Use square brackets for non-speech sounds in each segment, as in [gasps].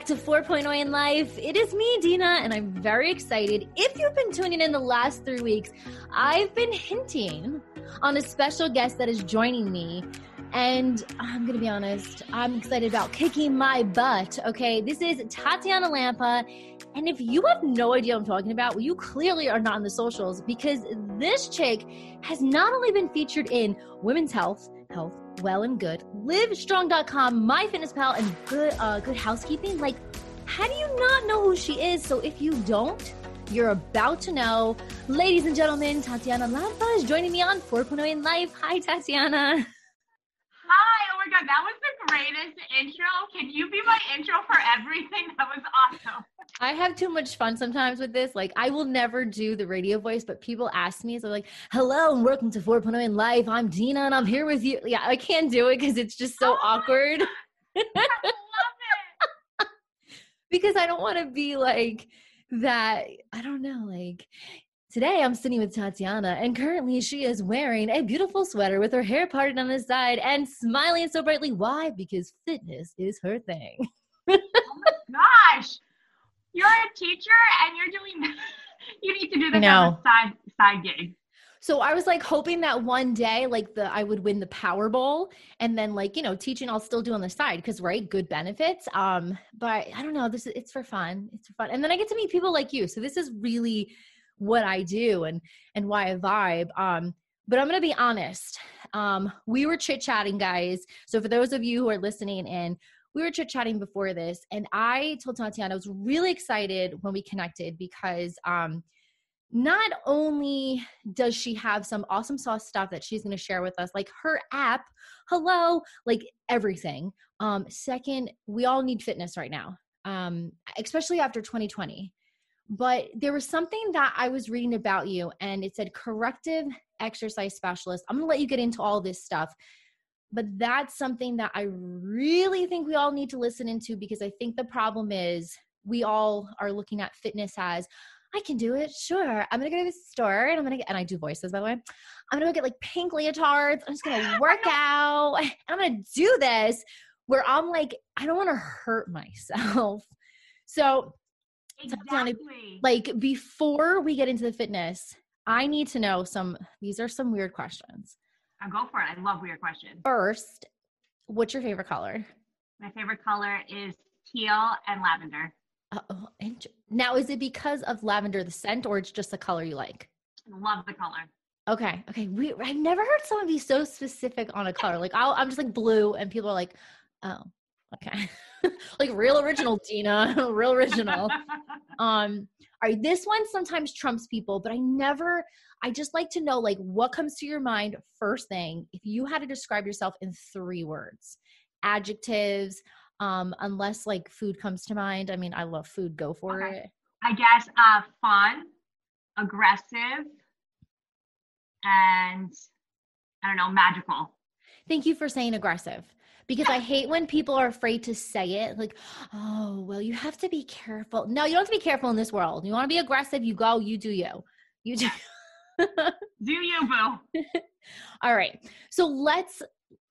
back to 4.0 in Life. It is me, Dina, and I'm very excited. If you've been tuning in the last three weeks, I've been hinting on a special guest that is joining me. And I'm going to be honest, I'm excited about kicking my butt. Okay, this is Tatiana Lampa. And if you have no idea what I'm talking about, well, you clearly are not on the socials because this chick has not only been featured in Women's Health, Health, Well and Good, Livestrong.com, MyFitnessPal, and Good uh, Good Housekeeping. Like, how do you not know who she is? So if you don't, you're about to know. Ladies and gentlemen, Tatiana Lampa is joining me on 4.0 in Life. Hi, Tatiana. Hi, oh my god, that was the greatest intro. Can you be my intro for everything? That was awesome. I have too much fun sometimes with this. Like, I will never do the radio voice, but people ask me, so like, hello and welcome to 4.0 in Life. I'm Dina and I'm here with you. Yeah, I can't do it because it's just so oh awkward. [laughs] I love it. [laughs] because I don't want to be like that. I don't know, like, Today I'm sitting with Tatiana, and currently she is wearing a beautiful sweater with her hair parted on the side and smiling so brightly. Why? Because fitness is her thing. [laughs] oh my gosh. You're a teacher and you're doing [laughs] you need to do this a side side gig. So I was like hoping that one day, like the I would win the Powerball, and then like you know teaching I'll still do on the side because right, good benefits. Um, but I don't know. This is it's for fun. It's for fun, and then I get to meet people like you. So this is really what I do and and why I vibe. Um, but I'm gonna be honest. Um, we were chit chatting, guys. So for those of you who are listening in, we were chit chatting before this, and I told Tatiana I was really excited when we connected because um, not only does she have some awesome sauce stuff that she's going to share with us, like her app, hello, like everything. Um, second, we all need fitness right now, um, especially after 2020 but there was something that I was reading about you, and it said corrective exercise specialist. I'm gonna let you get into all this stuff, but that's something that I really think we all need to listen into because I think the problem is we all are looking at fitness as I can do it. Sure. I'm going to go to the store and I'm going to get, and I do voices by the way. I'm going to go get like pink leotards. I'm just going [laughs] to work out and I'm going to do this where I'm like, I don't want to hurt myself. So Exactly. Like before we get into the fitness, I need to know some. These are some weird questions. I'll go for it. I love weird questions. First, what's your favorite color? My favorite color is teal and lavender. Oh, now is it because of lavender the scent, or it's just the color you like? I love the color. Okay, okay. We I've never heard someone be so specific on a color. Like i I'm just like blue, and people are like, oh, okay. [laughs] like real original, [laughs] Dina, [laughs] real original. Um, all right, this one sometimes trumps people, but I never, I just like to know like what comes to your mind first thing if you had to describe yourself in three words, adjectives, um, unless like food comes to mind. I mean, I love food, go for okay. it. I guess uh fun, aggressive, and I don't know, magical. Thank you for saying aggressive because I hate when people are afraid to say it. Like, oh, well, you have to be careful. No, you don't have to be careful in this world. You want to be aggressive, you go, you do you. You do. [laughs] do you, boo? [laughs] All right. So let's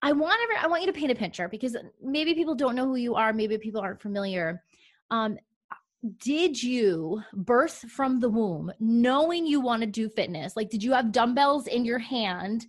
I want every, I want you to paint a picture because maybe people don't know who you are, maybe people aren't familiar. Um, did you birth from the womb knowing you want to do fitness? Like, did you have dumbbells in your hand?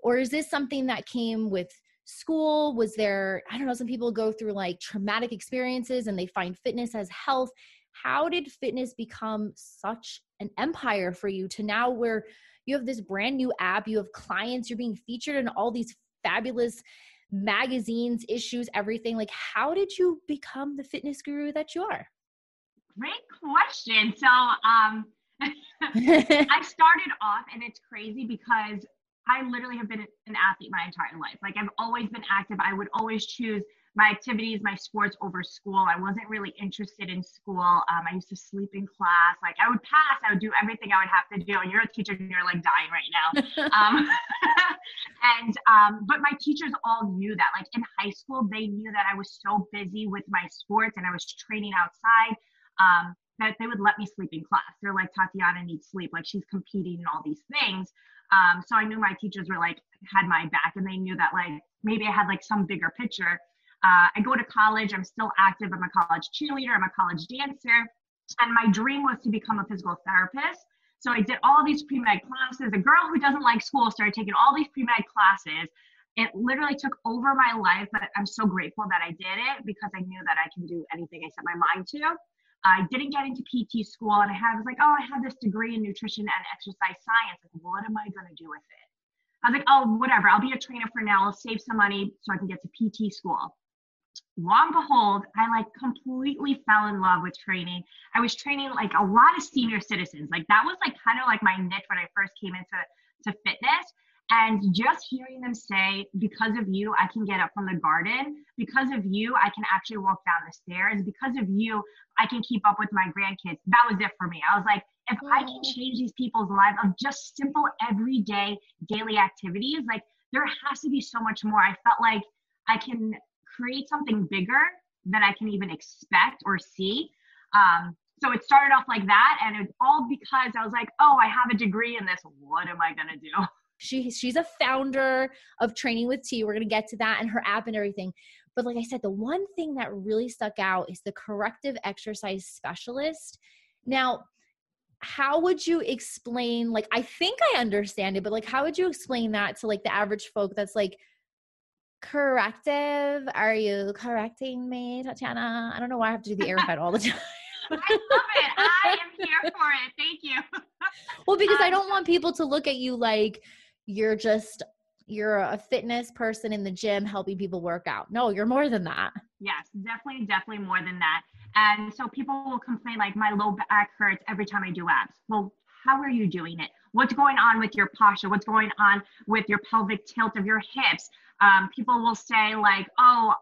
Or is this something that came with school? Was there, I don't know, some people go through like traumatic experiences and they find fitness as health. How did fitness become such an empire for you to now where you have this brand new app, you have clients, you're being featured in all these fabulous magazines, issues, everything? Like, how did you become the fitness guru that you are? Great question. So, um, [laughs] I started off, and it's crazy because I literally have been an athlete my entire life. Like I've always been active. I would always choose my activities, my sports over school. I wasn't really interested in school. Um, I used to sleep in class. Like I would pass, I would do everything I would have to do. And you're a teacher and you're like dying right now. [laughs] um, [laughs] and, um, but my teachers all knew that. Like in high school, they knew that I was so busy with my sports and I was training outside. Um, that they would let me sleep in class. They're like, Tatiana needs sleep. Like she's competing and all these things. Um, so I knew my teachers were like had my back and they knew that like maybe I had like some bigger picture. Uh, I go to college. I'm still active. I'm a college cheerleader. I'm a college dancer. And my dream was to become a physical therapist. So I did all these pre med classes. A girl who doesn't like school started taking all these pre med classes. It literally took over my life, but I'm so grateful that I did it because I knew that I can do anything I set my mind to. I didn't get into PT school and I had, was like, oh, I have this degree in nutrition and exercise science. Like, what am I going to do with it? I was like, oh, whatever. I'll be a trainer for now. I'll save some money so I can get to PT school. Long behold, I like completely fell in love with training. I was training like a lot of senior citizens. Like that was like kind of like my niche when I first came into to fitness. And just hearing them say, because of you, I can get up from the garden. Because of you, I can actually walk down the stairs. Because of you, I can keep up with my grandkids. That was it for me. I was like, if I can change these people's lives of just simple, everyday, daily activities, like there has to be so much more. I felt like I can create something bigger than I can even expect or see. Um, so it started off like that, and it's all because I was like, oh, I have a degree in this. What am I going to do? [laughs] She she's a founder of Training with T. We're gonna get to that and her app and everything. But like I said, the one thing that really stuck out is the corrective exercise specialist. Now, how would you explain like I think I understand it, but like how would you explain that to like the average folk that's like corrective? Are you correcting me, Tatiana? I don't know why I have to do the air [laughs] all the time. I love it. I am here for it. Thank you. [laughs] well, because um, I don't want people to look at you like you're just you're a fitness person in the gym helping people work out. No, you're more than that. Yes, definitely, definitely more than that. And so people will complain like my low back hurts every time I do abs. Well, how are you doing it? What's going on with your posture? What's going on with your pelvic tilt of your hips? Um, people will say like, oh,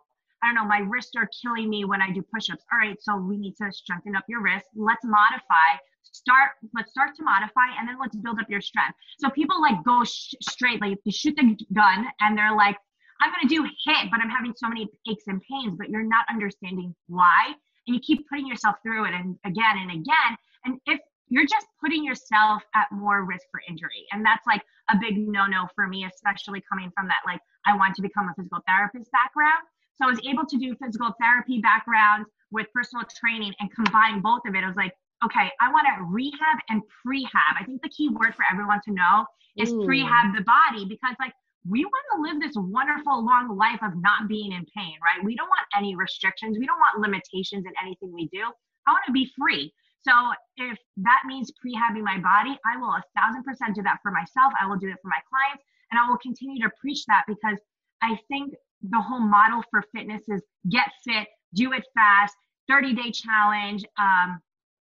I don't know, my wrists are killing me when I do push-ups. All right, so we need to strengthen up your wrist. Let's modify start let's start to modify and then let's build up your strength so people like go sh- straight like they shoot the gun and they're like i'm to do hit, but i'm having so many aches and pains but you're not understanding why and you keep putting yourself through it and again and again and if you're just putting yourself at more risk for injury and that's like a big no no for me especially coming from that like i want to become a physical therapist background so i was able to do physical therapy background with personal training and combine both of it i was like okay, I want to rehab and prehab. I think the key word for everyone to know is prehab the body because, like, we want to live this wonderful long life of not being in pain, right? We don't want any restrictions. We don't want limitations in anything we do. I want to be free. So if that means prehabbing my body, I will a thousand percent do that for myself. I will do it for my clients, and I will continue to preach that because I think the whole model for fitness is get fit, do it fast, 30 day challenge, um,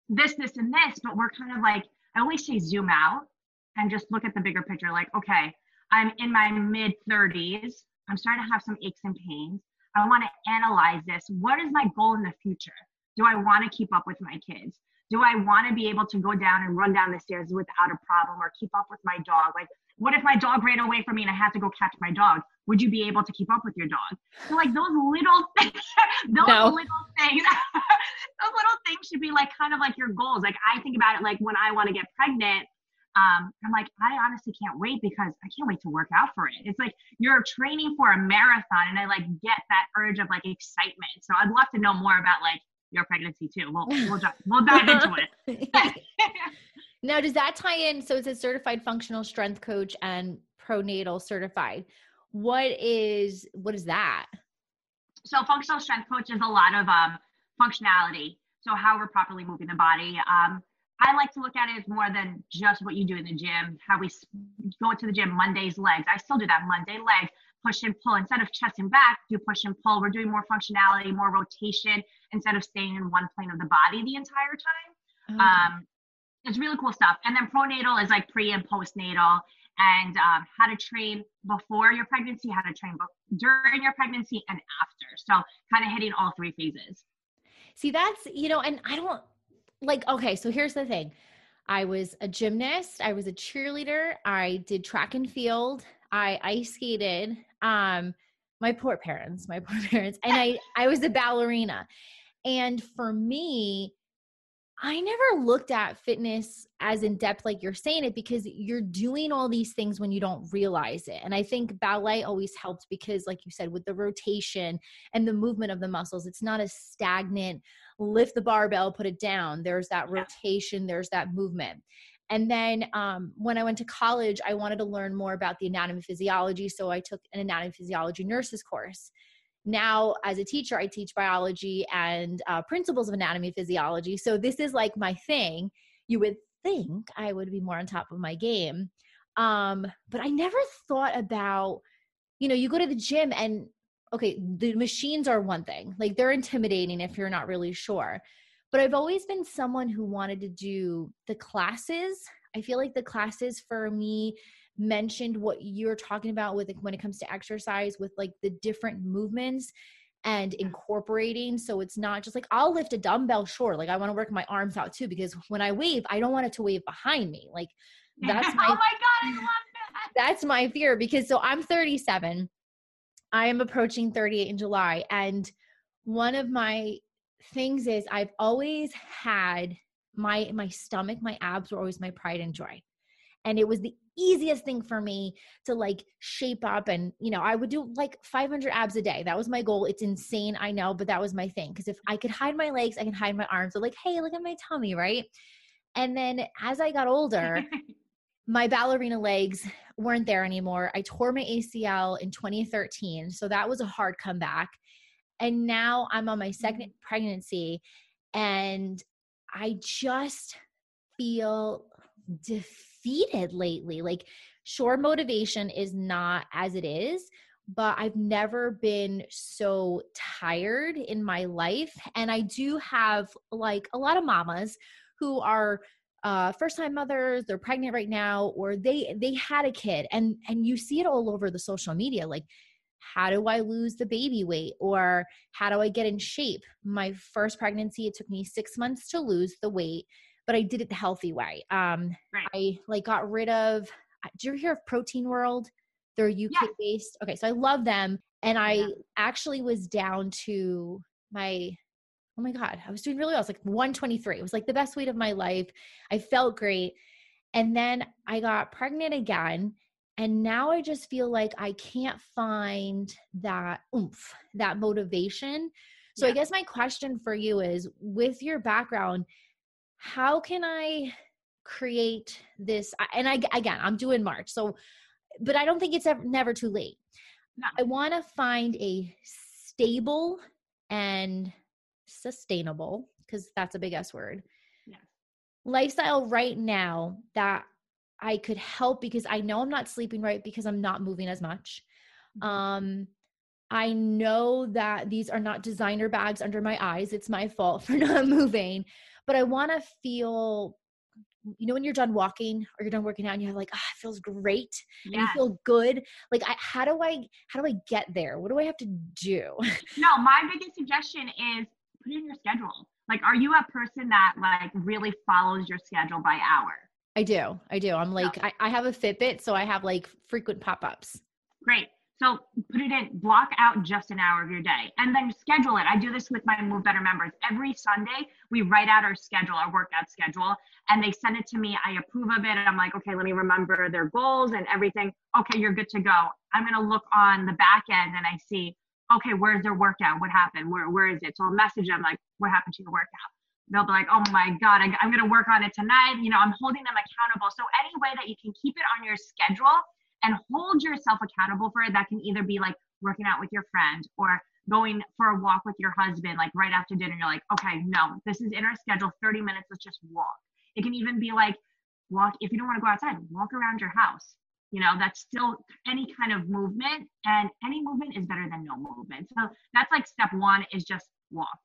this, this, and this, but we're kind of like, I always say zoom out and just look at the bigger picture. Like, okay, I'm in my mid 30s. I'm starting to have some aches and pains. I want to analyze this. What is my goal in the future? Do I want to keep up with my kids? Do I want to be able to go down and run down the stairs without a problem or keep up with my dog? Like, what if my dog ran away from me and I had to go catch my dog? Would you be able to keep up with your dog? So like those little [laughs] things, those no. little things, [laughs] those little things should be like kind of like your goals. Like I think about it like when I want to get pregnant, um, I'm like, I honestly can't wait because I can't wait to work out for it. It's like you're training for a marathon, and I like get that urge of like excitement. So I'd love to know more about like your pregnancy too. We'll [laughs] we'll, we'll dive into it. [laughs] Now, does that tie in? So it's a certified functional strength coach and pronatal certified. What is what is that? So functional strength coach is a lot of um, functionality. So how we're properly moving the body. Um, I like to look at it as more than just what you do in the gym. How we go to the gym Mondays legs. I still do that Monday legs push and pull instead of chest and back. Do push and pull. We're doing more functionality, more rotation instead of staying in one plane of the body the entire time. Okay. Um, it's really cool stuff. And then pronatal is like pre and postnatal and um, how to train before your pregnancy, how to train during your pregnancy and after. So kind of hitting all three phases. See, that's, you know, and I don't like, okay, so here's the thing. I was a gymnast, I was a cheerleader, I did track and field, I ice skated. Um, my poor parents, my [laughs] poor parents, and I [laughs] I was a ballerina. And for me, I never looked at fitness as in depth like you're saying it because you're doing all these things when you don't realize it. And I think ballet always helped because, like you said, with the rotation and the movement of the muscles, it's not a stagnant lift the barbell, put it down. There's that rotation, there's that movement. And then um, when I went to college, I wanted to learn more about the anatomy physiology. So I took an anatomy physiology nurses course now as a teacher i teach biology and uh, principles of anatomy physiology so this is like my thing you would think i would be more on top of my game um, but i never thought about you know you go to the gym and okay the machines are one thing like they're intimidating if you're not really sure but i've always been someone who wanted to do the classes. I feel like the classes for me mentioned what you're talking about with when it comes to exercise with like the different movements and incorporating. So it's not just like I'll lift a dumbbell sure like I want to work my arms out too because when I wave I don't want it to wave behind me. Like [laughs] that's oh my, oh my god I love that. that's my fear because so I'm 37 I am approaching 38 in July and one of my things is I've always had my my stomach my abs were always my pride and joy. And it was the easiest thing for me to like shape up and you know i would do like 500 abs a day. That was my goal. It's insane i know but that was my thing. Because if i could hide my legs i can hide my arms. So like hey look at my tummy right? And then as i got [laughs] older my ballerina legs weren't there anymore. I tore my acl in 2013 so that was a hard comeback and now i'm on my second mm-hmm. pregnancy and i just feel defeated defeated lately. Like, sure, motivation is not as it is, but I've never been so tired in my life. And I do have like a lot of mamas who are uh, first time mothers they're pregnant right now or they they had a kid and and you see it all over the social media like how do I lose the baby weight or how do I get in shape? My first pregnancy, it took me six months to lose the weight but I did it the healthy way. Um, right. I like got rid of. Do you hear of Protein World? They're UK yeah. based. Okay, so I love them, and I yeah. actually was down to my. Oh my god, I was doing really well. I was like 123. It was like the best weight of my life. I felt great, and then I got pregnant again. And now I just feel like I can't find that oomph, that motivation. So yeah. I guess my question for you is with your background, how can I create this? And I, again, I'm doing March. So, but I don't think it's ever, never too late. I want to find a stable and sustainable, because that's a big S word, yeah. lifestyle right now that I could help because I know I'm not sleeping right because I'm not moving as much. Mm-hmm. Um, I know that these are not designer bags under my eyes. It's my fault [laughs] for not moving. But I want to feel you know when you're done walking or you're done working out and you're like oh, it feels great and you feel good. Like I, how do i how do i get there? What do i have to do? [laughs] No my biggest suggestion is put in your schedule. Like are you a person that like really follows your schedule by hour i do i do i'm like I, I have a fitbit so i have like frequent pop-ups great so put it in, block out just an hour of your day and then schedule it. I do this with my Move Better members. Every Sunday, we write out our schedule, our workout schedule, and they send it to me. I approve of it. And I'm like, okay, let me remember their goals and everything. Okay, you're good to go. I'm going to look on the back end and I see, okay, where's their workout? What happened? Where, where is it? So I'll message them like, what happened to your workout? They'll be like, oh my God, I, I'm going to work on it tonight. You know, I'm holding them accountable. So any way that you can keep it on your schedule and hold yourself accountable for it. That can either be like working out with your friend or going for a walk with your husband, like right after dinner. You're like, okay, no, this is in our schedule, 30 minutes, let's just walk. It can even be like, walk, if you don't want to go outside, walk around your house. You know, that's still any kind of movement, and any movement is better than no movement. So that's like step one is just walk,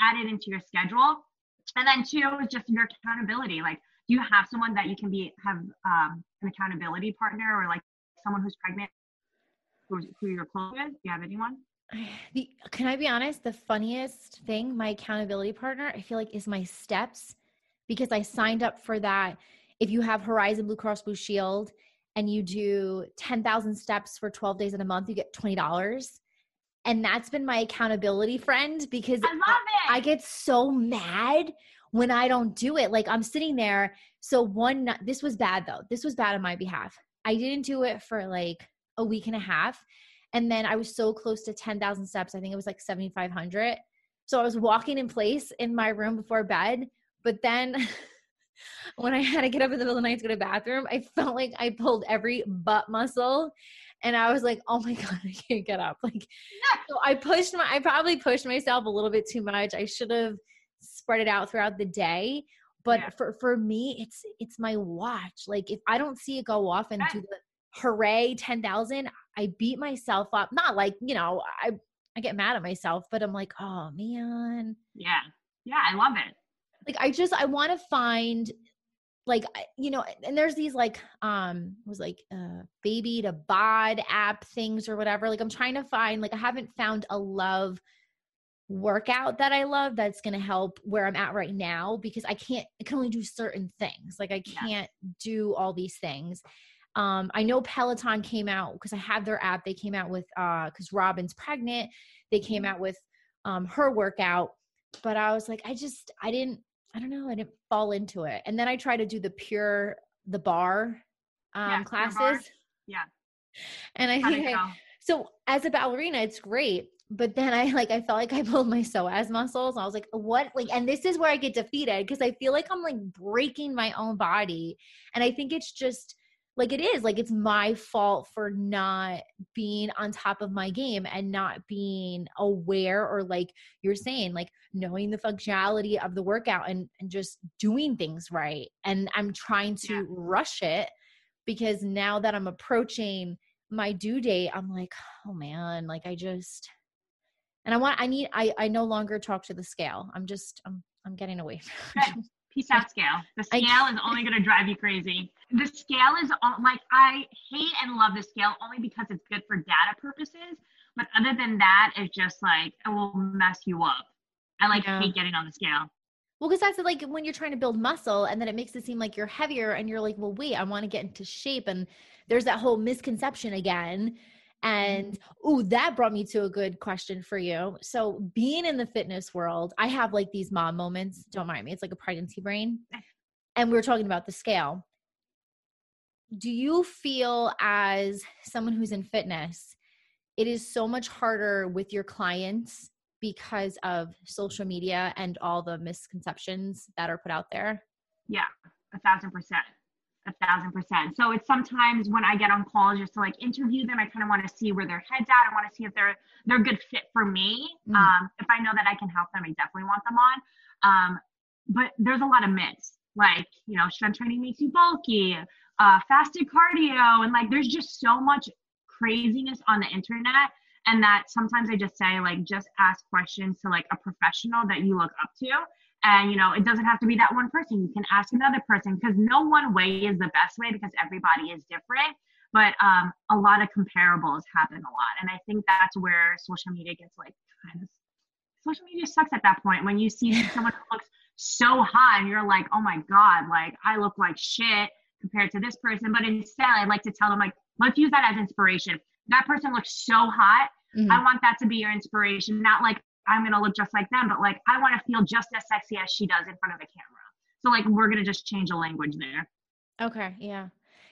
add it into your schedule. And then two is just your accountability. Like, do you have someone that you can be have um, an accountability partner or like someone who's pregnant who's, who you're close with? Do you have anyone? [sighs] The, can I be honest? The funniest thing, my accountability partner, I feel like is my steps because I signed up for that. If you have Horizon Blue Cross Blue Shield and you do 10,000 steps for 12 days in a month, you get $20. And that's been my accountability friend because I love it. I get so mad when I don't do it, like I'm sitting there. So one, this was bad though. This was bad on my behalf. I didn't do it for like a week and a half. And then I was so close to 10,000 steps. I think it was like 7,500. So I was walking in place in my room before bed. But then [laughs] when I had to get up in the middle of the night to go to the bathroom, I felt like I pulled every butt muscle. And I was like, oh my [laughs] God, I can't get up. Like, [laughs] so I pushed my, I probably pushed myself a little bit too much. I should have spread it out throughout the day. But yeah. for, for me, it's, it's my watch. Like if I don't see it go off and do the hooray 10,000, I beat myself up. Not like, you know, I, I get mad at myself, but I'm like, oh man. Yeah. Yeah. I love it. Like I just, I want to find like you know and there's these like um was like uh baby to bod app things or whatever like i'm trying to find like i haven't found a love workout that i love that's going to help where i'm at right now because i can't i can only do certain things like i can't yeah. do all these things um i know peloton came out because i have their app they came out with uh because robin's pregnant they came mm-hmm. out with um her workout but i was like i just i didn't I don't know, I didn't fall into it. And then I tried to do the pure the Barre um, yeah, classes. Barre. Yeah. And I think I, so as a ballerina, it's great. But then I [laughs] like I felt like I pulled my psoas muscles. I was like, what? Like, and this is where I get defeated because I feel like I'm like breaking my own body. And I think it's just like it is like it's my fault for not being on top of my game and not being aware or like you're saying like knowing the functionality of the workout and, and just doing things right and i'm trying to yeah. rush it because now that i'm approaching my due date i'm like oh man like i just and i want i need i i no longer talk to the scale. I'm just i'm i'm getting away from [laughs] peace out scale the scale is only going to drive you crazy the scale is like I hate and love the scale only because it's good for data purposes. But other than that, it's just like it will mess you up. I like yeah. hate getting on the scale. Well, because that's like when you're trying to build muscle and then it makes it seem like you're heavier and you're like, well, wait, I want to get into shape. And there's that whole misconception again. And oh, that brought me to a good question for you. So, being in the fitness world, I have like these mom moments. Don't mind me. It's like a pregnancy brain. Eh. And we were talking about the scale do you feel as someone who's in fitness it is so much harder with your clients because of social media and all the misconceptions that are put out there yeah a thousand percent a thousand percent. So it's sometimes when i get on calls just to like interview them i kind of want to see where their heads at. I want to see if they're they're a good fit for me. Mm. um, if i know that i can help them i definitely want them on. Um, but there's a lot of myths like you know strength training makes you bulky uh, fasted cardio and like there's just so much craziness on the internet and that sometimes i just say like just ask questions to like a professional that you look up to and you know it doesn't have to be that one person you can ask another person because no one way is the best way because everybody is different but um, a lot of comparables happen a lot and i think that's where social media gets like kind of social media sucks at that point when you see [laughs] someone who looks so hot and you're like oh my god like i look like shit compared to this person. But instead, I like to tell them, like, let's use that as inspiration. That person looks so hot. Mm-hmm. I want that to be your inspiration. Not like I'm to look just like them, but like I want to feel just as sexy as she does in front of a camera. So, like, we're going to just change the language there. Okay. Yeah.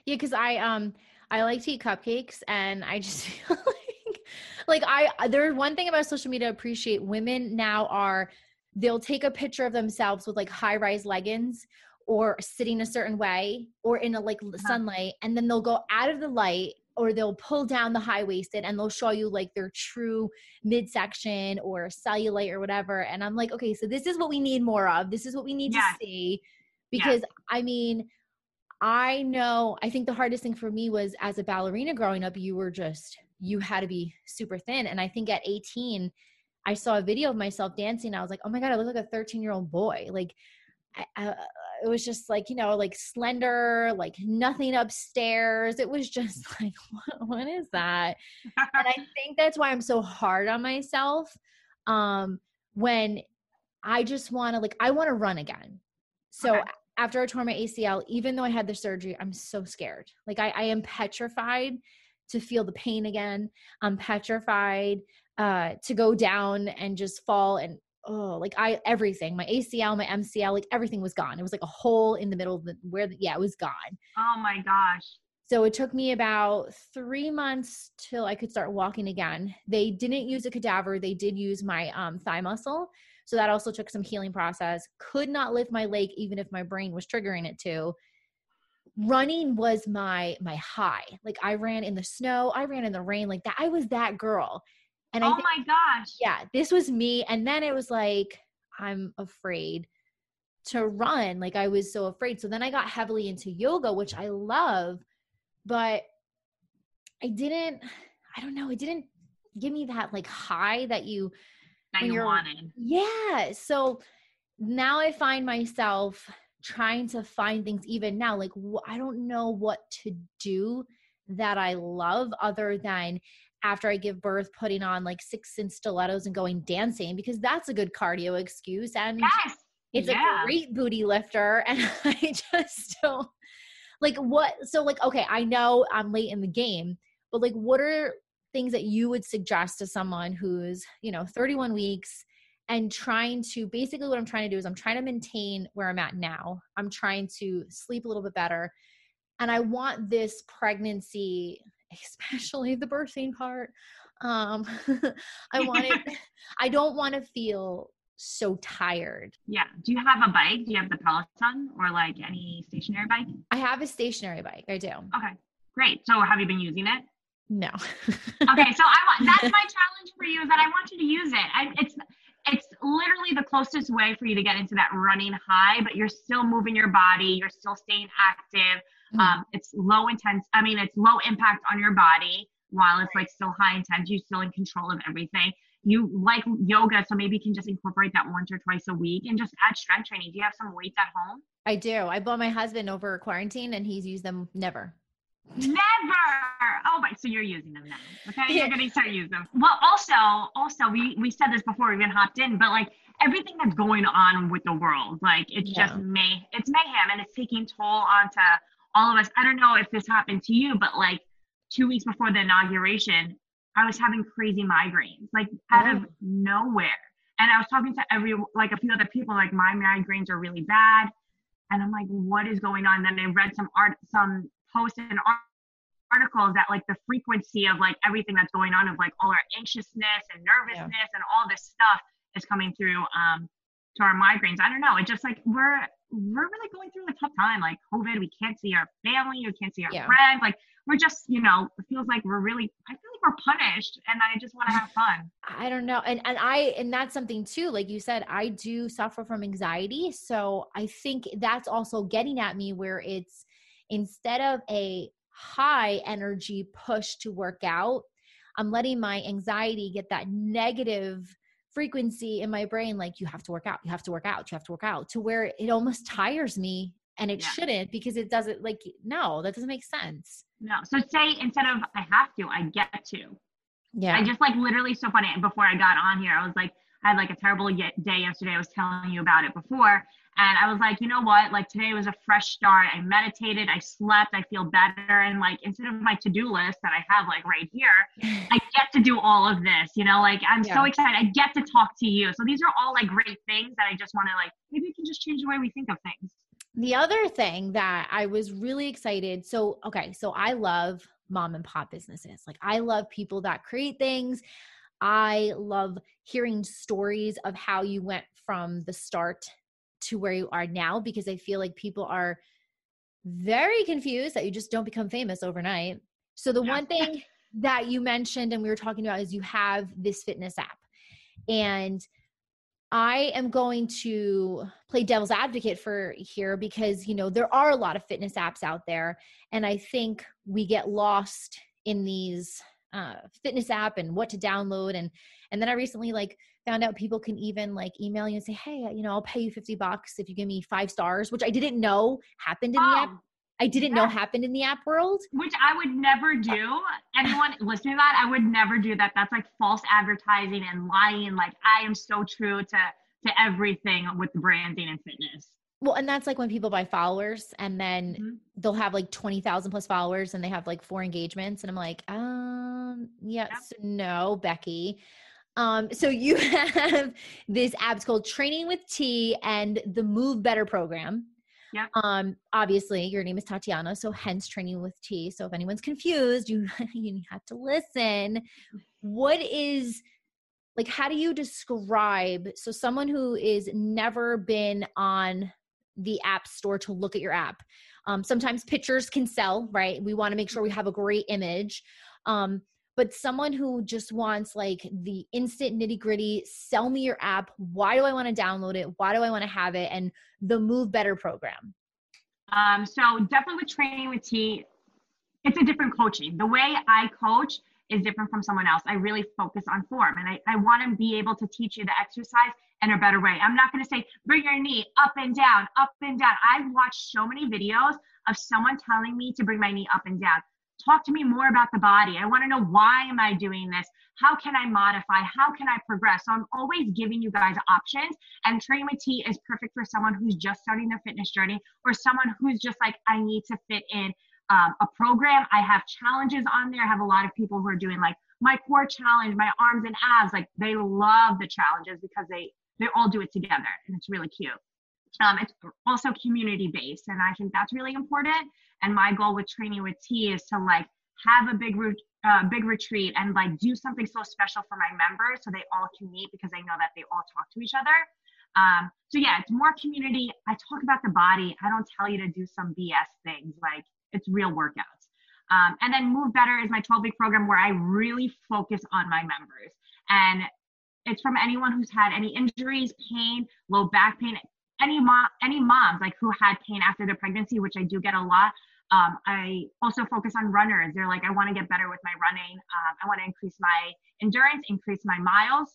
Yeah. Cause I, um, I like to eat cupcakes and I just [laughs] feel like, like I, there's one thing about social media I appreciate women now are, they'll take a picture of themselves with like high rise leggings or sitting a certain way or in a like uh-huh. sunlight and then they'll go out of the light or they'll pull down the high waisted and they'll show you like their true midsection or cellulite or whatever. And i'm like okay so this is what we need more of. This is what we need to see. Because i mean i know i think the hardest thing for me was as a ballerina growing up you were just you had to be super thin. And i think at 18 i saw a video of myself dancing. I was like oh my god i look like a 13 year old boy. Like I, I, it was just like you know like slender like nothing upstairs. It was just [laughs] like what, what is that? And i [laughs] think that's why i'm so hard on myself um when i just want to like i want to run again. So okay. after i tore my acl even though i had the surgery i'm so scared. Like i, I am petrified to feel the pain again. I'm petrified uh to go down and just fall and oh, like I everything, my ACL, my MCL, like everything was gone. It was like a hole in the middle of the where the, yeah, it was gone. Oh my gosh. So it took me about three months till I could start walking again. They didn't use a cadaver, they did use my um, thigh muscle. So that also took some healing process. Could not lift my leg even if my brain was triggering it to. Running was my my high. Like I ran in the snow, I ran in the rain like that. I was that girl. And oh I think, my gosh. Yeah, this was me. And then it was like, I'm afraid to run. Like I was so afraid. So then I got heavily into yoga, which I love, but I didn't, I don't know, it didn't give me that like high that you that you wanted. Yeah. So now I find myself trying to find things even now like I don't know what to do that I love other than after I give birth, putting on like six inch stilettos and going dancing because that's a good cardio excuse. And yes. it's yeah. a great booty lifter. [laughs] And I just don't like what. So, like, okay, I know I'm late in the game, but like, what are things that you would suggest to someone who's, you know, 31 weeks? and trying to basically what I'm trying to do is I'm trying to maintain where I'm at now. I'm trying to sleep a little bit better. And I want this pregnancy especially the birthing part. Um, [laughs] I wanted, [laughs] I don't want to feel so tired. Yeah. Do you have a bike? Do you have the Peloton or like any stationary bike? I have a stationary bike. I do. Okay. Great. So have you been using it? No. okay. So I want, that's [laughs] my challenge for you is that I want you to use it. I, it's, it's literally the closest way for you to get into that running high, but you're still moving your body, you're still staying active. Mm-hmm. Um, it's low intense. I mean, it's low impact on your body while it's like still high intense. You're still in control of everything. You like yoga, so maybe you can just incorporate that once or twice a week and just add strength training. Do you have some weights at home? I do. I bought my husband over quarantine, and he's used them never. Never. Oh, but so you're using them now. Okay, you're gonna start using them. Well, also, also, we we said this before we even hopped in, but like everything that's going on with the world, like it's yeah. just may it's mayhem, and it's taking toll onto all of us, I don't know if this happened to you, but like two weeks before the inauguration, I was having crazy migraines, like out of oh. nowhere. And I was talking to every, like a few other people, like my migraines are really bad. And I'm like, what is going on? And then I read some art, some posts and articles that like the frequency of like everything that's going on of like all our anxiousness and nervousness yeah. and all this stuff is coming through um to our migraines. I don't know. It just like we're we're really going through a tough time. Like COVID, we can't see our family, we can't see our yeah. friends. Like we're just, you know, it feels like we're really I feel like we're punished and I just want to have fun. [laughs] I don't know. And and I and that's something too, like you said, I do suffer from anxiety. So I think that's also getting at me where it's instead of a high energy push to work out, I'm letting my anxiety get that negative frequency in my brain like you have to work out you have to work out you have to work out to where it almost tires me and it yeah. shouldn't because it doesn't like no that doesn't make sense. No so say instead of i have to i get to. Yeah. I just like literally so funny before i got on here i was like i had like a terrible day yesterday i was telling you about it before and I was like, you know what? Like today was a fresh start. I meditated, I slept, I feel better. And like instead of my to do list that I have like right here, [laughs] I get to do all of this, you know, like I'm yeah. so excited. I get to talk to you. So these are all like great things that I just want to like, maybe we can just change the way we think of things. The other thing that I was really excited. So, okay, so I love mom and pop businesses. Like I love people that create things. I love hearing stories of how you went from the start to where you are now because I feel like people are very confused that you just don't become famous overnight. So the yeah. one thing that you mentioned and we were talking about is you have this fitness app. And I am going to play devil's advocate for here because you know there are a lot of fitness apps out there and I think we get lost in these uh, fitness app and what to download and and then I recently like found out people can even like email you and say, Hey, you know, I'll pay you 50 bucks if you give me five stars, which I didn't know happened in oh, the app. Oh, I didn't yeah. know happened in the app world. Which I would never do. [laughs] Anyone listening to that, I would never do that. That's like false advertising and lying. Like I am so true to to everything with branding and fitness. Well, and that's like when people buy followers and then mm-hmm. they'll have like 20,000 plus followers and they have like four engagements. And I'm like, um, yes, no, Becky. Um, so you [laughs] have this app called Training with T and the Move Better program. Yeah. Um, obviously your name is Tatiana, so hence training with T. So if anyone's confused, [laughs] you you have to listen. What is like how do you describe so someone who is never been on the app store to look at your app um, sometimes pictures can sell right we want to make sure we have a great image um, but someone who just wants like the instant nitty gritty sell me your app why do i want to download it why do i want to have it and the move better program um, so definitely with training with t it's a different coaching the way i coach is different from someone else. I really focus on form and I, I want to be able to teach you the exercise in a better way. I'm not going to say, bring your knee up and down, up and down. I've watched so many videos of someone telling me to bring my knee up and down. Talk to me more about the body. I want to know why am I doing this? How can I modify? How can I progress? So I'm always giving you guys options. And Training with T is perfect for someone who's just starting their fitness journey or someone who's just like, I need to fit in um, a program. I have challenges on there. I have a lot of people who are doing like my core challenge, my arms and abs. Like they love the challenges because they they all do it together, and it's really cute. Um, it's also community based, and I think that's really important. And my goal with training with T is to like have a big root, uh, big retreat and like do something so special for my members so they all can meet because I know that they all talk to each other. Um, so yeah, it's more community. I talk about the body. I don't tell you to do some BS things like it's real workouts. Um, and then Move Better is my 12 week program where I really focus on my members. And it's from anyone who's had any injuries, pain, low back pain, any mom, any moms like who had pain after their pregnancy, which I do get a lot. Um, I also focus on runners. They're like, I want to get better with my running. Um, I want to increase my endurance, increase my miles.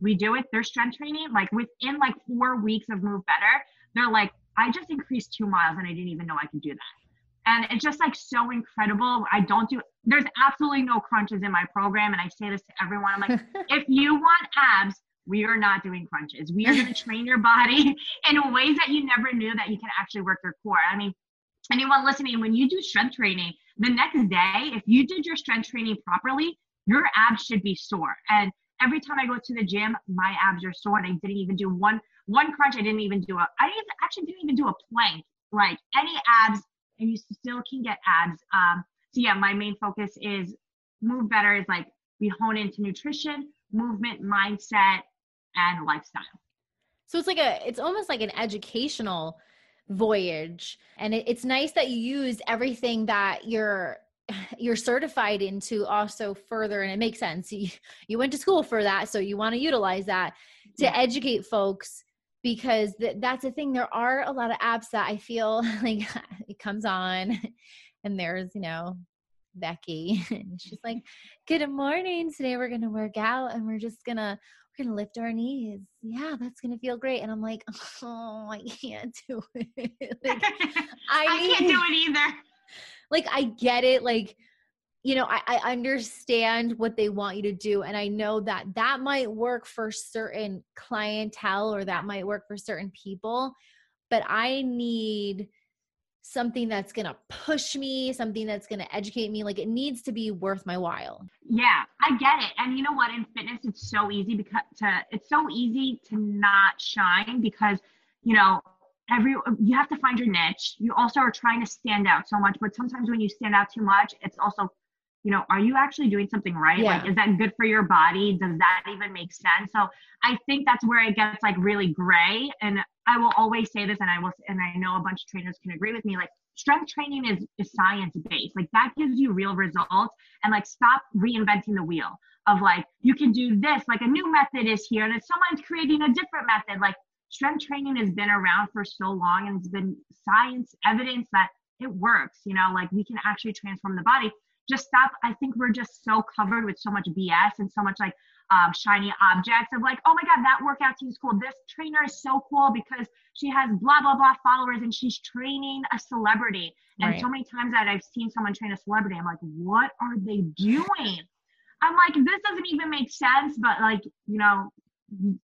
We do it. They're strength training. Like within like four weeks of Move Better, they're like, I just increased two miles and I didn't even know I could do that and it's just like so incredible i don't do there's absolutely no crunches in my program and i say this to everyone i'm like [laughs] if you want abs we are not doing crunches. We [laughs] are going to train your body [laughs] in ways that you never knew that you can actually work your core. I mean anyone listening when you do strength training the next day if you did your strength training properly your abs should be sore. And every time i go to the gym my abs are sore and i didn't even do one one crunch. I didn't even do a i didn't, actually didn't even do a plank. Like any abs and you still can get abs. Um, so yeah, my main focus is move better is like we hone into nutrition, movement, mindset, and lifestyle. So it's like a, it's almost like an educational voyage, and it, it's nice that you use everything that you're [sighs] you're certified into also further and it makes sense you, you went to school for that so you want to utilize that to yeah. educate folks because th- that's the thing there are a lot of apps that i feel [laughs] like [laughs] it comes on [laughs] and there's you know becky and she's like good morning today we're gonna work out and we're just gonna we're gonna lift our knees. Yeah that's gonna feel great. And i'm like [laughs] oh i can't do [laughs] it. Like, [laughs] I, I can't do it either. Like i get it like you know I, I, understand what they want you to do and i know that that might work for certain clientele or that might work for certain people but i need something that's going to push me something that's going to educate me like it needs to be worth my while. Yeah i get it. And you know what? In fitness it's so easy because to it's so easy to not shine because you know every you have to find your niche. You also are trying to stand out so much but sometimes when you stand out too much it's also you know, are you actually doing something right? Yeah. Like, is that good for your body? Does that even make sense? So I think that's where it gets like really gray. And I will always say this, and I will, and I know a bunch of trainers can agree with me. Like, strength training is, is science based. Like, that gives you real results. And like, stop reinventing the wheel of like, you can do this. Like, a new method is here, and if someone's creating a different method, like, strength training has been around for so long, and it's been science evidence that it works. You know, like, we can actually transform the body just stop. I think we're just so covered with so much BS and so much like um, shiny objects of like, oh my God, that workout team's cool. This trainer is so cool because she has blah, blah, blah followers and she's training a celebrity. And right. so many times that I've seen someone train a celebrity, I'm like, what are they doing? I'm like, this doesn't even make sense, but like, you know,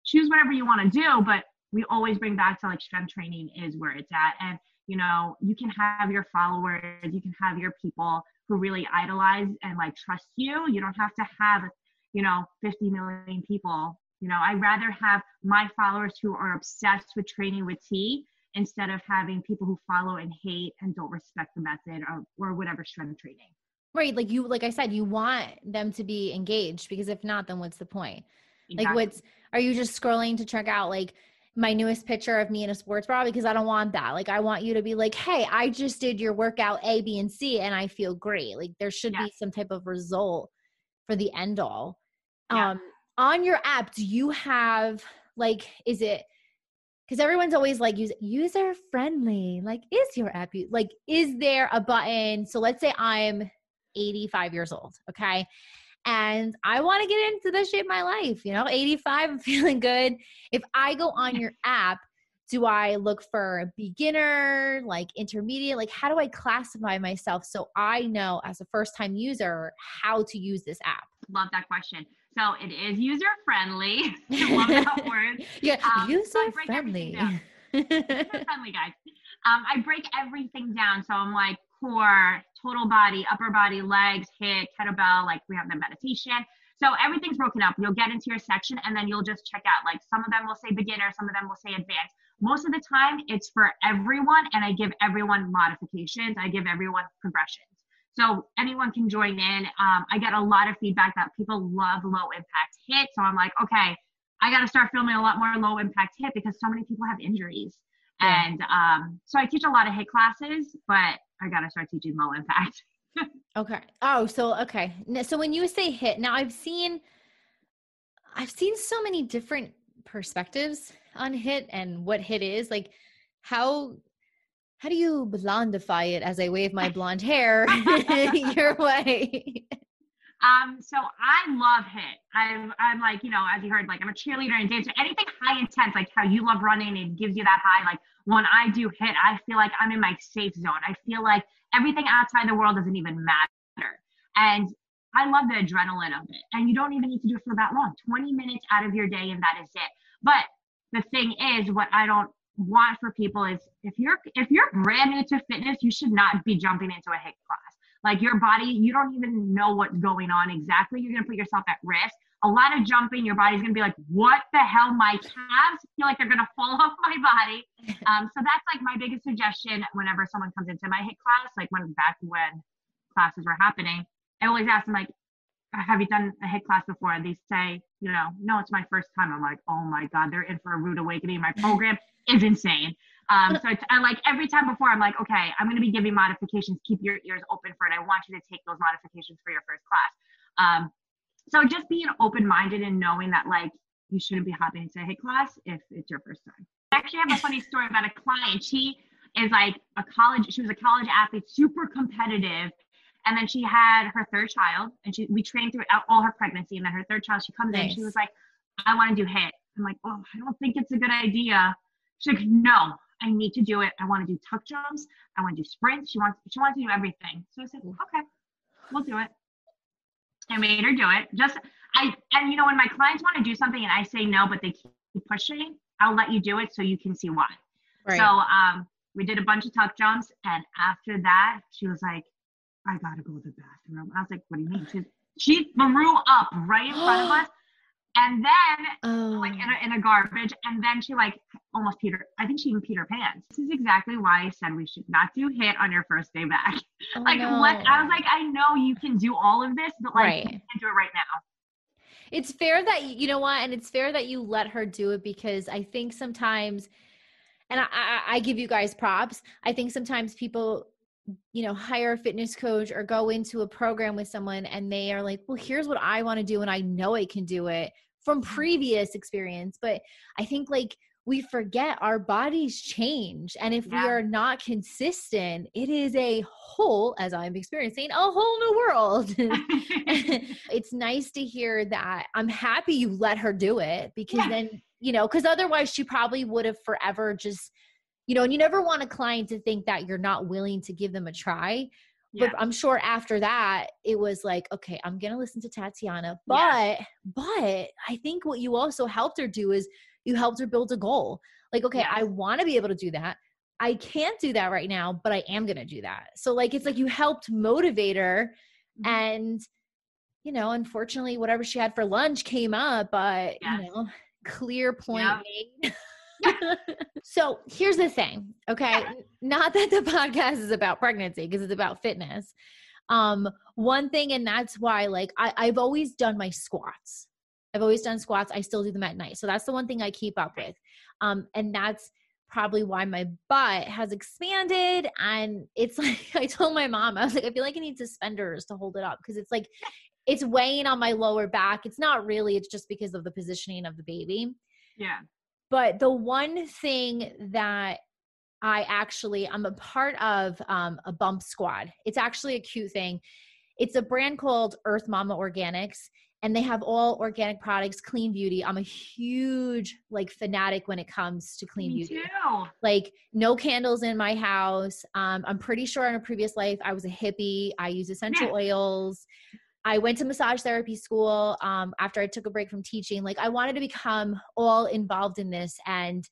choose whatever you want to do. But we always bring back to like strength training is where it's at. And, you know, you can have your followers, you can have your people who really idolize and like trust you. You don't have to have you know 50 million people you know i'd rather have my followers who are obsessed with training with T instead of having people who follow and hate and don't respect the method or, or whatever strength training right like you like i said you want them to be engaged because if not then what's the point exactly. like what's are you just scrolling to check out like my newest picture of me in a sports bra because I don't want that. Like I want you to be like, "Hey, I just did your workout A, B, and C and I feel great." Like there should be some type of result for the end all. Yeah. Um on your app, do you have like is it because everyone's always like use user friendly like is your app like is there a button so let's say i'm 85 years old okay and I want to get into the shape of my life. You know, 85, I'm [laughs] feeling good. If I go on your app, do I look for beginner, like intermediate? Like, how do I classify myself so I know as a first time user how to use this app? Love that question. So it is user friendly. [laughs] [laughs] love that word. Yeah, um, user so friendly. user friendly, guys. Um, I break everything down. So I'm like, core, total body, upper body, legs, HIIT, kettlebell, like we have the meditation. So everything's broken up. You'll get into your section and then you'll just check out. Like some of them will say beginner, some of them will say advanced. Most of the time, it's for everyone, and I give everyone modifications. I give everyone progressions. So anyone can join in. Um, I get a lot of feedback that people love low impact HIIT. So I'm like, okay, I got to start filming a lot more low impact HIIT because so many people have injuries. Yeah. And um, so I teach a lot of HIIT classes, but I got to start teaching low impact. [laughs] okay. Oh, so okay. So when you say HIIT, now I've seen I've seen so many different perspectives on HIIT and what HIIT is. Like how how do you blondify it as I wave my [laughs] blonde hair [laughs] your way? Um, so I love HIIT. I'm, I'm like, you know, as you heard, like I'm a cheerleader and dancer. Anything high intense, like how you love running, it gives you that high. Like when I do HIIT, I feel like I'm in my safe zone. I feel like everything outside the world doesn't even matter. And I love the adrenaline of it. And you don't even need to do it for that long 20 minutes out of your day, and that is it. But the thing is, what I don't want for people is if you're if you're brand new to fitness, you should not be jumping into a HIIT class. Like your body, you don't even know what's going on exactly. You're gonna put yourself at risk a lot of jumping, your body's gonna be like, what the hell? My calves feel like they're gonna [laughs] fall off my body. [laughs] Um, so that's like my biggest suggestion whenever someone comes into my HIIT class, like when back when classes were happening, I always ask them like, have you done a HIIT class before? And they say, you know, no, it's my first time. I'm like, oh my God, they're in for a rude awakening. My [laughs] program is insane. Um, so it's, I like every time before, I'm like, okay, I'm going to be giving modifications. Keep your ears open for it. I want you to take those modifications for your first class. Um, so just being open minded and knowing that like you shouldn't be hopping into a HIIT class if it's your first time. I actually have a funny story about a client. She is like a college, she was a college athlete, super competitive. And then she had her third child and she we trained through all her pregnancy. And then her third child, she comes nice. in, she was like, I want to do HIIT. I'm like, oh, I don't think it's a good idea. She's like, no, I need to do it. I want to do tuck jumps. I want to do sprints. She wants she wants to do everything. So I said, okay, we'll do it. I made her do it. Just I and you know when my clients want to do something and I say no, but they keep pushing, I'll let you do it so you can see why. Right. So um, we did a bunch of tuck jumps, and after that, she was like, "I gotta go to the bathroom." I was like, "What do you mean?" She she threw up right in front of [gasps] us, and then oh. like in a, oh. in a garbage and then she like almost peter i think she even peter pants this is exactly why i said we should not do HIIT on your first day back oh, [laughs] like no. let i was like i know you can do all of this but like right. you can't do it right now it's fair that you know what and it's fair that you let her do it because i think sometimes and I, I, I give you guys props i think sometimes people you know hire a fitness coach or go into a program with someone and they are like well here's what i want to do and i know i can do it from previous experience but i think like we forget our bodies change and if yeah. we are not consistent it is a whole as i'm experiencing a whole new world [laughs] [laughs] it's nice to hear that i'm happy you let her do it because yeah. then you know because otherwise she probably would have forever just you know, and you never want a client to think that you're not willing to give them a try. Yeah. But I'm sure after that, it was like, okay, I'm gonna listen to Tatiana. But yeah. but I think what you also helped her do is you helped her build a goal. Like, okay, I want to be able to do that. I can't do that right now, but I am gonna do that. So like it's like you helped motivate her mm-hmm. and you know, unfortunately, whatever she had for lunch came up, but you know, clear point. [laughs] [laughs] so here's the thing, okay? Not that the [laughs] podcast is about pregnancy because it's about fitness. Um, one thing, and that's why, like, I, I've always done my squats. I've always done squats. I still do them at night. So that's the one thing I keep up with. Um, and that's probably why my butt has expanded. And it's [laughs] like, I told my mom, I was like, I feel like I need suspenders to hold it up because it's like, it's weighing on my lower back. It's not really, it's just because of the positioning of the baby. Yeah. But the one thing that I actually, I'm a part of um, a bump squad. It's actually a cute thing. It's a brand called Earth Mama Organics, and they have all organic products, clean beauty. I'm a huge like fanatic when it comes to clean Me beauty too. like no candles in my house. Um, I'm pretty sure in a previous life I was a hippie. I use essential Yeah. oils. I went to massage therapy school um, after I took a break from teaching. Like I wanted to become all involved in this, and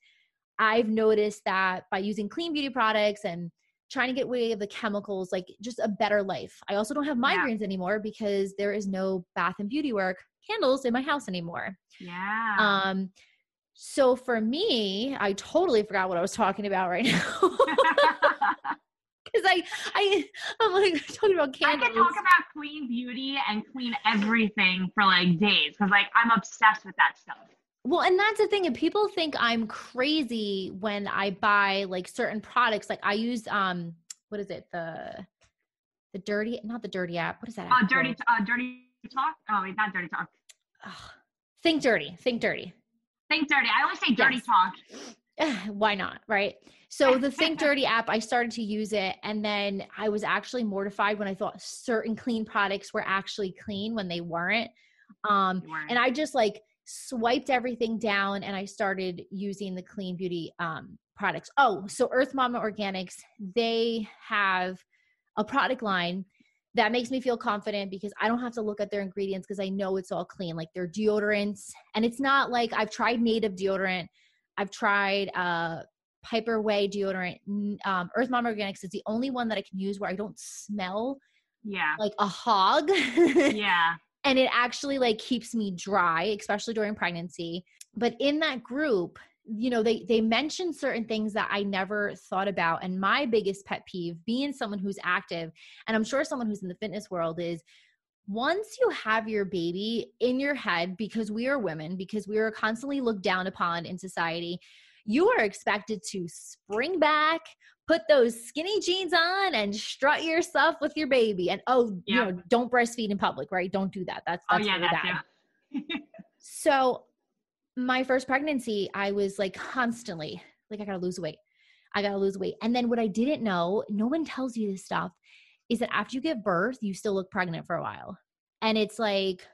I've noticed that by using clean beauty products and trying to get away of the chemicals, like just a better life. I also don't have Yeah. migraines anymore because there is no Bath and Body Work candles in my house anymore. Yeah. Um, so for me, I totally forgot what I was talking about right now. [laughs] [laughs] [laughs] Because I, I, I'm like talking about candles. I can talk about clean beauty and clean everything for like days because like I'm obsessed with that stuff. well, and that's the thing. And people think I'm crazy when I buy like certain products. Like I use, um, what is it? The, the dirty, not the dirty app. What is that? Uh, dirty, uh, dirty talk. Oh, wait, not dirty talk. Ugh. Think dirty. Think dirty. Think dirty. I always say dirty Yes. talk. [sighs] why not right so [laughs] the think dirty app i started to use it and then i was actually mortified when i thought certain clean products were actually clean when they weren't um You weren't. and i just like swiped everything down and i started using the clean beauty um products oh so earth mama organics they have a product line that makes me feel confident because I don't have to look at their ingredients because I know it's all clean. Like their deodorants, and it's not like I've tried native deodorant, I've tried uh, PiperWai deodorant. Um, Earth Mama Organics is the only one that I can use where I don't smell yeah. like a hog, [laughs] Yeah. and it actually like keeps me dry, especially during pregnancy. But in that group, you know, they they mention certain things that I never thought about. And my biggest pet peeve, being someone who's active, and I'm sure someone who's in the fitness world is once you have your baby in your head, because we are women, because we are constantly looked down upon in society, you are expected to spring back, put those skinny jeans on, and strut yourself with your baby. And oh, you know, don't breastfeed in public, right? Don't do that. That's Oh that's yeah, really that bad. too. [laughs] So, my first pregnancy, I was like constantly like, I gotta lose weight. I gotta lose weight. And then what I didn't know, no one tells you this stuff, is that after you give birth, you still look pregnant for a while. And it's like,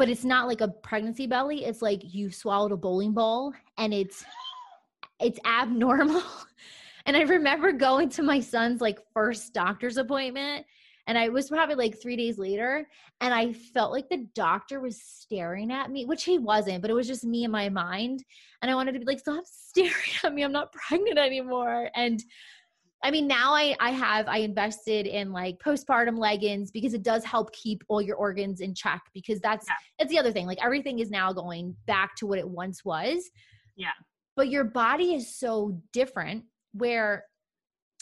but it's not like a pregnancy belly. It's like you swallowed a bowling ball and it's it's abnormal. [laughs] And I remember going to my son's like first doctor's appointment and I was probably like 3 days later and I felt like the doctor was staring at me, which he wasn't, but it was just me in my mind. And I wanted to be like, stop [laughs] staring at me. I'm not pregnant anymore. And I mean, now I, I have, I invested in like postpartum leggings because it does help keep all your organs in check because that's, Yeah. that's the other thing. Like everything is now going back to what it once was. Yeah. But your body is so different where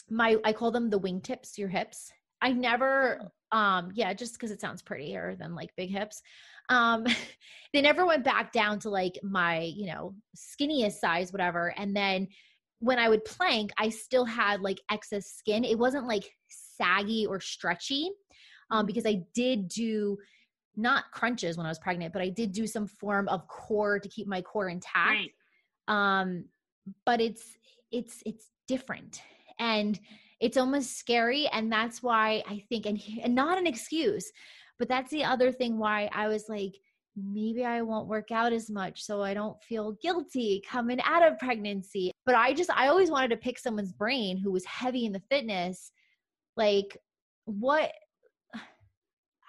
my, I call them the wingtips, your hips. I never, um, yeah, just because it sounds prettier than like big hips. Um, [laughs] they never went back down to like my, you know, skinniest size, whatever. And then when I would plank, I still had like excess skin. It wasn't like saggy or stretchy um, because I did do not crunches when I was pregnant, but I did do some form of core to keep my core intact Great. um but it's it's it's different and it's almost scary and that's why i think and, and not an excuse but that's the other thing why i was like maybe i won't work out as much so i don't feel guilty coming out of pregnancy but i just i always wanted to pick someone's brain who was heavy in the fitness like what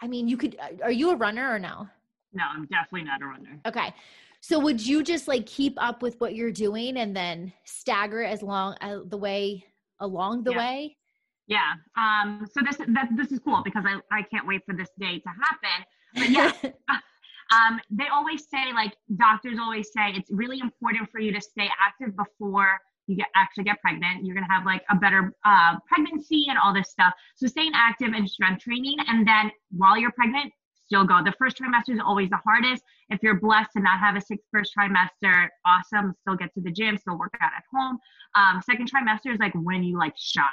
i mean you could are you a runner or no No, I'm definitely not a runner. Okay. So would you just like keep up with what you're doing and then stagger as long as the way along the Yeah. way? Yeah. Um, so this that this is cool because I, I can't wait for this day to happen. But yeah, [laughs] um, they always say like doctors always say it's really important for you to stay active before you get actually get pregnant. You're gonna have like a better uh, pregnancy and all this stuff. So staying active and strength training, and then while you're pregnant, still go. The first trimester is always the hardest. If you're blessed to not have a sick first trimester, awesome. Still get to the gym, still work out at home. Um, second trimester is like when you like shine.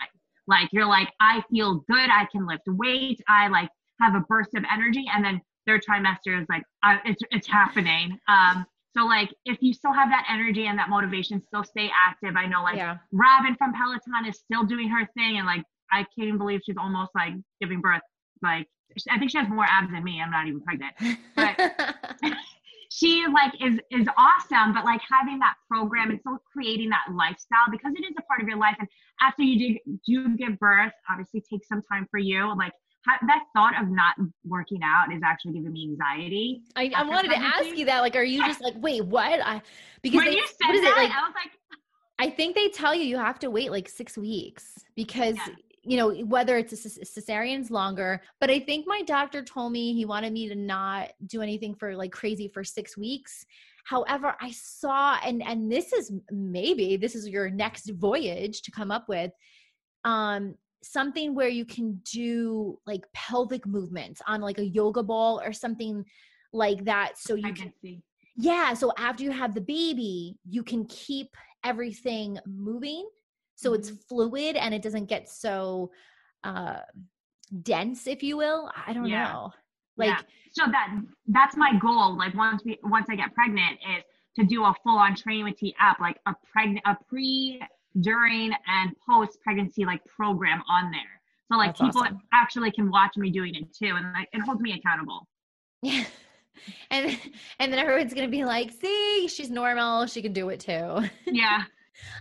Like you're like, I feel good. I can lift weights. I like have a burst of energy. And then third trimester is like, uh, it's, it's happening. Um, so like if you still have that energy and that motivation, still stay active. I know like yeah. Robin from Peloton is still doing her thing and like I can't even believe she's almost like giving birth. Like I think she has more abs than me. I'm not even pregnant. But [laughs] she like is is awesome but like having that program and still creating that lifestyle because it is a part of your life and after you do do give birth obviously takes some time for you like that thought of not working out is actually giving me anxiety. I, I wanted to ask you that. Like, are you just like, wait, what? I because when they, you said that, like, I was like, I think they tell you you have to wait like six weeks because yeah you know, whether it's a cesarean's longer. But I think my doctor told me he wanted me to not do anything for like crazy for six weeks. However, I saw, and and this is maybe this is your next voyage to come up with, um, something where you can do like pelvic movements on like a yoga ball or something like that. So you I can, see. Yeah. So after you have the baby, you can keep everything moving so it's mm-hmm. fluid and it doesn't get so uh dense if you will i don't yeah. know like yeah. so that that's my goal like once we once i get pregnant is to do a full on training with T app like a pregnant a pre during and post pregnancy like program on there so like that's people awesome. actually can watch me doing it too and like it holds me accountable yeah [laughs] and and then everyone's gonna be like see she's normal she can do it too [laughs] yeah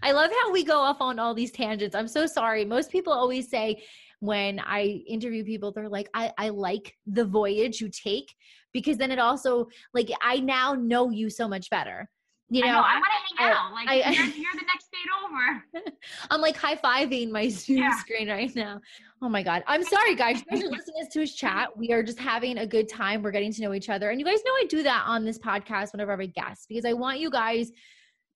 I love how we go off on all these tangents. I'm so sorry. Most people always say when I interview people, they're like, I, I like the voyage you take because then it also, like, I now know you so much better. You know, I, know, I want to hang out. Like, I, you're, you're, the next date over. [laughs] I'm like high fiving my Zoom yeah. screen right now. Oh my God. I'm sorry, guys. You guys are listening to his chat. We are just having a good time. We're getting to know each other. And you guys know I do that on this podcast whenever I have a guest because I want you guys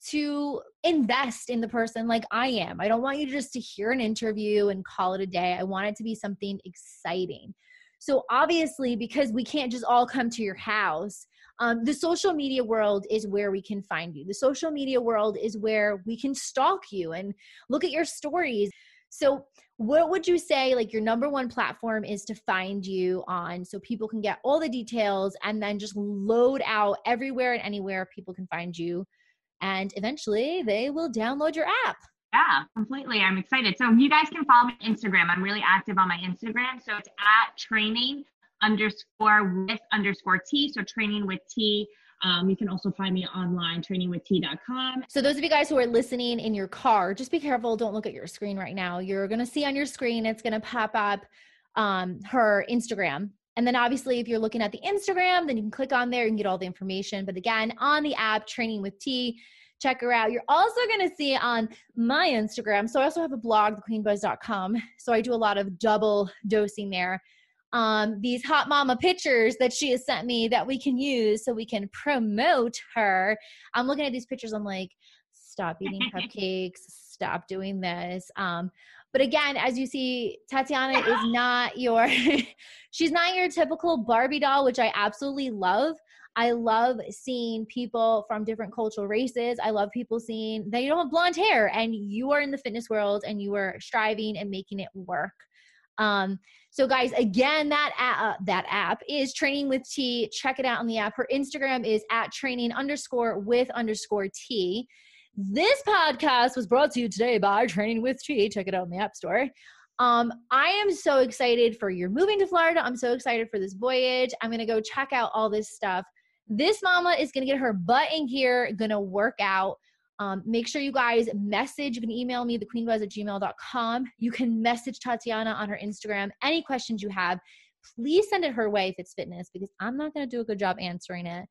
to invest in the person like I am. I don't want you just to hear an interview and call it a day. I want it to be something exciting. So, obviously, because we can't just all come to your house, um, the social media world is where we can find you. The social media world is where we can stalk you and look at your stories. So, what would you say like your number one platform is to find you on so people can get all the details and then just load out everywhere and anywhere people can find you and eventually they will download your app. Yeah, completely. I'm excited. So you guys can follow me on Instagram. I'm really active on my Instagram. So it's at training underscore with underscore T. So training with T. Um, you can also find me online, trainingwitht.com. So, those of you guys who are listening in your car, just be careful. Don't look at your screen right now. You're going to see on your screen, it's going to pop up um, her Instagram. And then obviously, if you're looking at the Instagram, then you can click on there and get all the information. But again, on the app, Training with T, check her out. You're also going to see on my Instagram. So I also have a blog, thequeenbuzz.com. So I do a lot of double dosing there. Um, these hot mama pictures that she has sent me that we can use so we can promote her. I'm looking at these pictures. I'm like, stop eating [laughs] cupcakes, stop doing this. Um, but again, as you see, Tatiana is [laughs] not your [laughs] she's not your typical Barbie doll, which I absolutely love. I love seeing people from different cultural races. I love people seeing that you don't have blonde hair and you are in the fitness world and you are striving and making it work. Um, so guys, again, that uh, that app is Training with T. Check it out on the app. Her Instagram is at training underscore with underscore T. This podcast was brought to you today by Training with T. Check it out in the App Store. Um, I am so excited for your moving to Florida. I'm so excited for this voyage. I'm gonna go check out all this stuff. This mama is gonna get her butt in gear, gonna work out. Um, make sure you guys message. You can email me, thequeenbuzz at gmail.com. You can message Tatiana on her Instagram. Any questions you have, please send it her way if it's fitness because I'm not going to do a good job answering it.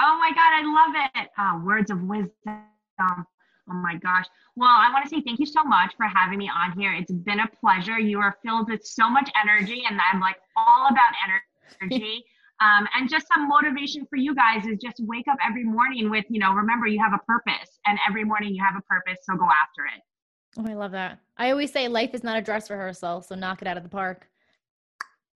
Oh my God, I love it. Uh, words of wisdom. Oh my gosh. Well, I want to say thank you so much for having me on here. It's been a pleasure. You are filled with so much energy, and I'm like all about energy. [laughs] Um, and just some motivation for you guys is just wake up every morning with, you know, remember you have a purpose, and every morning you have a purpose, so go after it. Oh, I love that. I always say life is not a dress rehearsal, so knock it out of the park.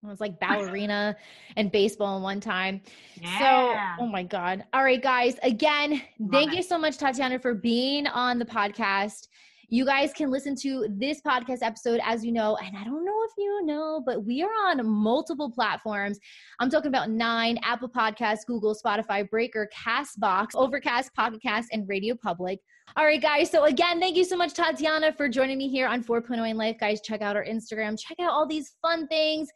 It was like ballerina [laughs] and baseball in one time. Yeah. So, oh my God. All right, guys. Again, Love thank it. you so much, Tatiana, for being on the podcast. You guys can listen to this podcast episode, as you know, and I don't know if you know, but we are on multiple platforms. I'm talking about nine Apple Podcasts, Google, Spotify, Breaker, Castbox, Overcast, Pocket Cast, and Radio Public. All right, guys. So, again, thank you so much, Tatiana, for joining me here on 4.0 in Life. Guys, check out our Instagram, check out all these fun things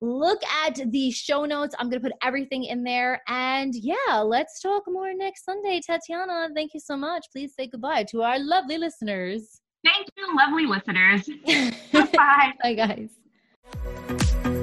look at the show notes. I'm going to put everything in there. And yeah, let's talk more next Sunday. Tatiana, thank you so much. Please say goodbye to our lovely listeners. Thank you, lovely listeners. [laughs] Bye. Bye, guys.